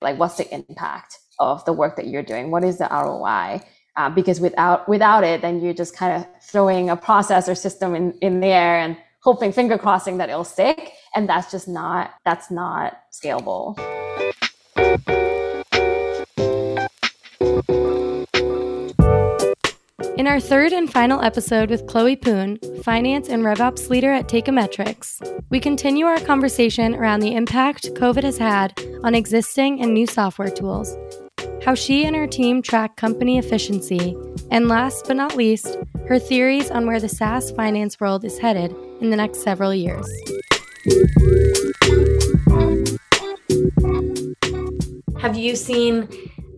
Like, what's the impact of the work that you're doing? What is the ROI? Uh, because without without it, then you're just kind of throwing a process or system in, in the air and hoping, finger crossing that it'll stick. And that's just not that's not scalable. In our third and final episode with Chloe Poon, finance and RevOps leader at Teikametrics, we continue our conversation around the impact COVID has had on existing and new software tools, how she and her team track company efficiency, and last but not least, her theories on where the SaaS finance world is headed in the next several years. Have you seen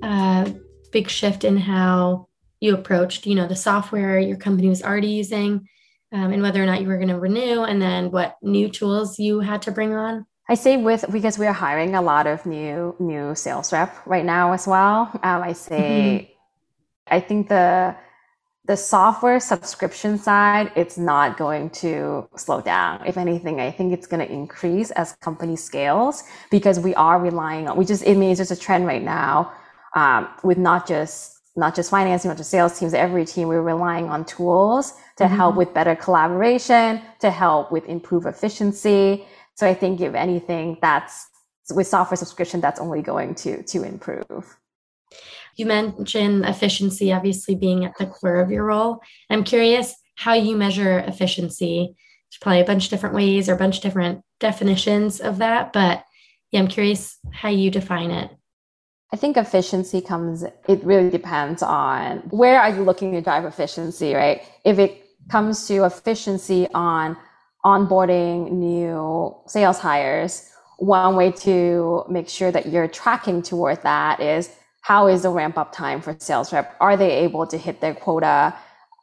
a big shift in how you approached, you know, the software your company was already using, um, and whether or not you were going to renew, and then what new tools you had to bring on? I say with because we are hiring a lot of new new sales rep right now as well. Um, I say, mm-hmm. I think the the software subscription side it's not going to slow down if anything i think it's going to increase as company scales because we are relying on we just it means there's a trend right now um, with not just not just finance, not just sales teams, every team, we're relying on tools to mm-hmm. help with better collaboration, to help with improve efficiency. So I think if anything, that's with software subscription, that's only going to to improve. You mentioned efficiency obviously being at the core of your role. I'm curious how you measure efficiency. There's probably a bunch of different ways or a bunch of different definitions of that, but yeah, I'm curious how you define it. I think efficiency comes, it really depends on where are you looking to drive efficiency, right? If it comes to efficiency on onboarding new sales hires, one way to make sure that you're tracking toward that is how is the ramp up time for sales rep? Are they able to hit their quota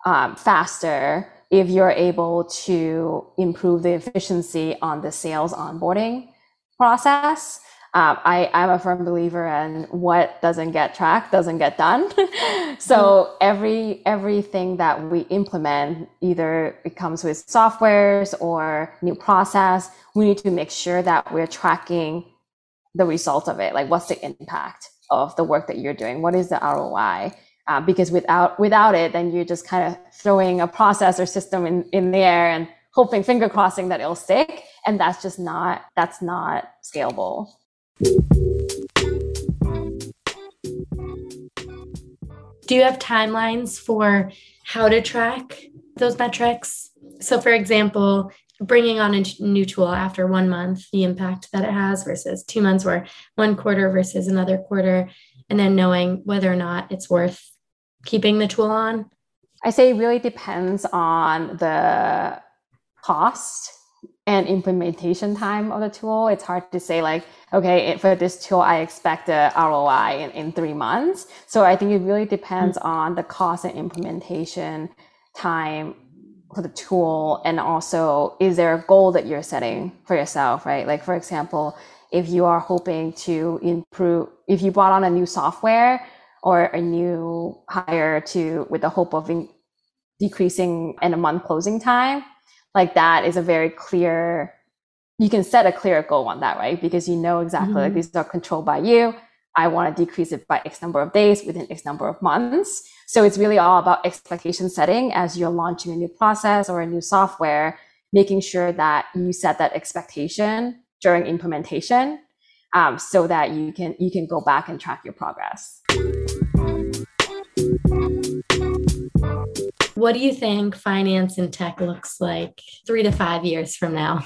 um, faster? If you're able to improve the efficiency on the sales onboarding process, um, I, I'm a firm believer in what doesn't get tracked doesn't get done. so mm-hmm. every everything that we implement, either it comes with softwares or new process, we need to make sure that we're tracking the result of it. Like what's the impact of the work that you're doing? What is the ROI? Uh, because without without it, then you're just kind of throwing a process or system in, in the air and hoping, finger crossing that it'll stick. And that's just not that's not scalable. Do you have timelines for how to track those metrics? So, for example, bringing on a new tool after one month, the impact that it has versus two months or one quarter versus another quarter, and then knowing whether or not it's worth keeping the tool on? I say it really depends on the cost and implementation time of the tool. It's hard to say like, okay, for this tool, I expect the ROI in, in three months. So I think it really depends mm-hmm. on the cost and implementation time for the tool. And also, is there a goal that you're setting for yourself, right? Like, for example, if you are hoping to improve, if you brought on a new software or a new hire to, with the hope of in, decreasing in a month closing time, like that is a very clear you can set a clear goal on that right? Because you know exactly mm-hmm. like these are controlled by you. I want to decrease it by x number of days within x number of months. So it's really all about expectation setting as you're launching a new process or a new software making sure that you set that expectation during implementation um, so that you can you can go back and track your progress what do you think finance and tech looks like three to five years from now?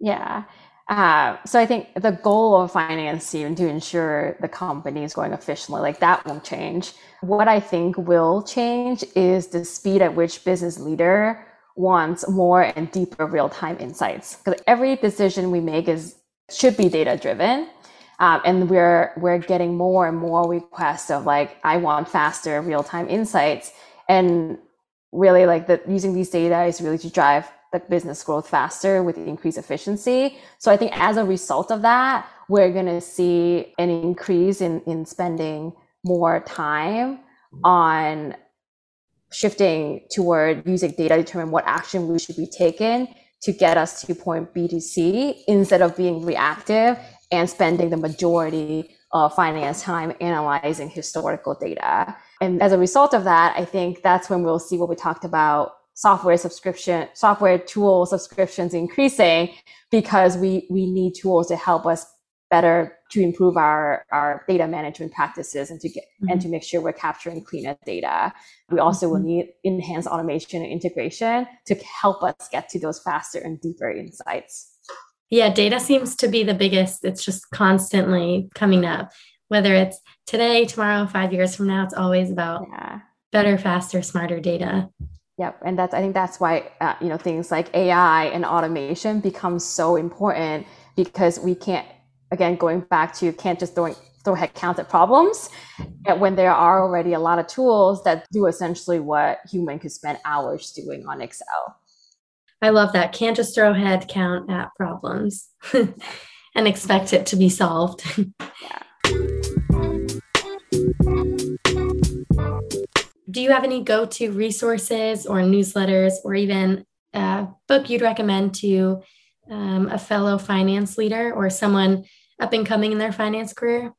Yeah. Uh, so I think the goal of finance team to ensure the company is going efficiently, like that won't change. What I think will change is the speed at which business leader wants more and deeper real-time insights. Because every decision we make is should be data driven. Um, and we're we're getting more and more requests of like I want faster real-time insights. And really like that using these data is really to drive the business growth faster with increased efficiency. So I think as a result of that, we're going to see an increase in, in spending more time on shifting toward using data to determine what action we should be taken to get us to point B to C instead of being reactive and spending the majority of finance time analyzing historical data. And as a result of that, I think that's when we'll see what we talked about software subscription, software tool subscriptions increasing because we, we need tools to help us better to improve our, our data management practices and to get mm-hmm. and to make sure we're capturing cleaner data. We also mm-hmm. will need enhanced automation and integration to help us get to those faster and deeper insights. Yeah, data seems to be the biggest. It's just constantly coming up. Whether it's today, tomorrow, five years from now, it's always about yeah. better, faster, smarter data. Yep, and that's I think that's why uh, you know things like AI and automation become so important because we can't again going back to can't just throw throw head count at problems when there are already a lot of tools that do essentially what human could spend hours doing on Excel. I love that. Can't just throw head count at problems and expect it to be solved. yeah. Do you have any go to resources or newsletters or even a book you'd recommend to um, a fellow finance leader or someone up and coming in their finance career?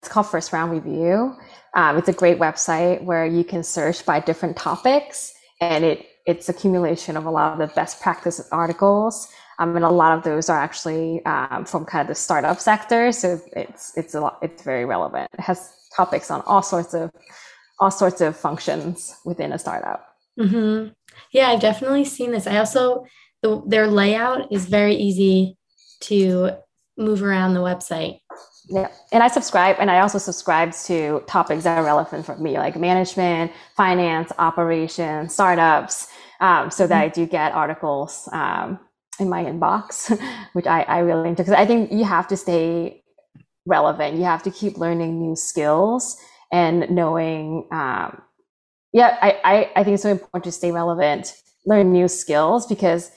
It's called First Round Review. Um, it's a great website where you can search by different topics and it it's accumulation of a lot of the best practice articles. Um, and a lot of those are actually um, from kind of the startup sector. So it's it's a lot, it's very relevant. It has topics on all sorts of all sorts of functions within a startup. Mm-hmm. Yeah, I've definitely seen this. I also the, their layout is very easy to move around the website. Yeah. And I subscribe and I also subscribe to topics that are relevant for me, like management, finance, operations, startups, um, so that mm-hmm. I do get articles um, in my inbox, which I, I really enjoy. Because I think you have to stay relevant. You have to keep learning new skills and knowing. Um, yeah, I, I, I think it's so important to stay relevant, learn new skills because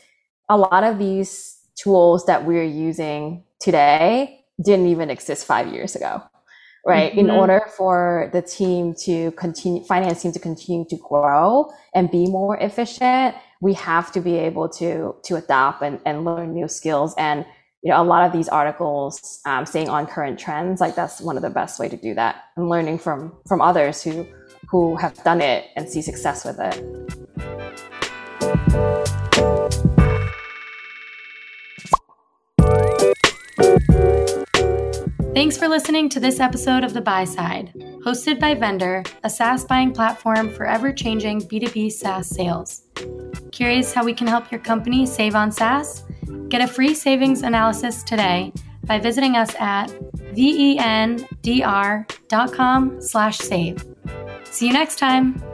a lot of these tools that we're using today didn't even exist five years ago right mm-hmm. in order for the team to continue finance team to continue to grow and be more efficient we have to be able to to adapt and, and learn new skills and you know a lot of these articles um, staying on current trends like that's one of the best way to do that and learning from from others who who have done it and see success with it Thanks for listening to this episode of The Buy Side, hosted by Vendr, a SaaS buying platform for ever changing B2B SaaS sales. Curious how we can help your company save on SaaS? Get a free savings analysis today by visiting us at vendr.com slash save. See you next time.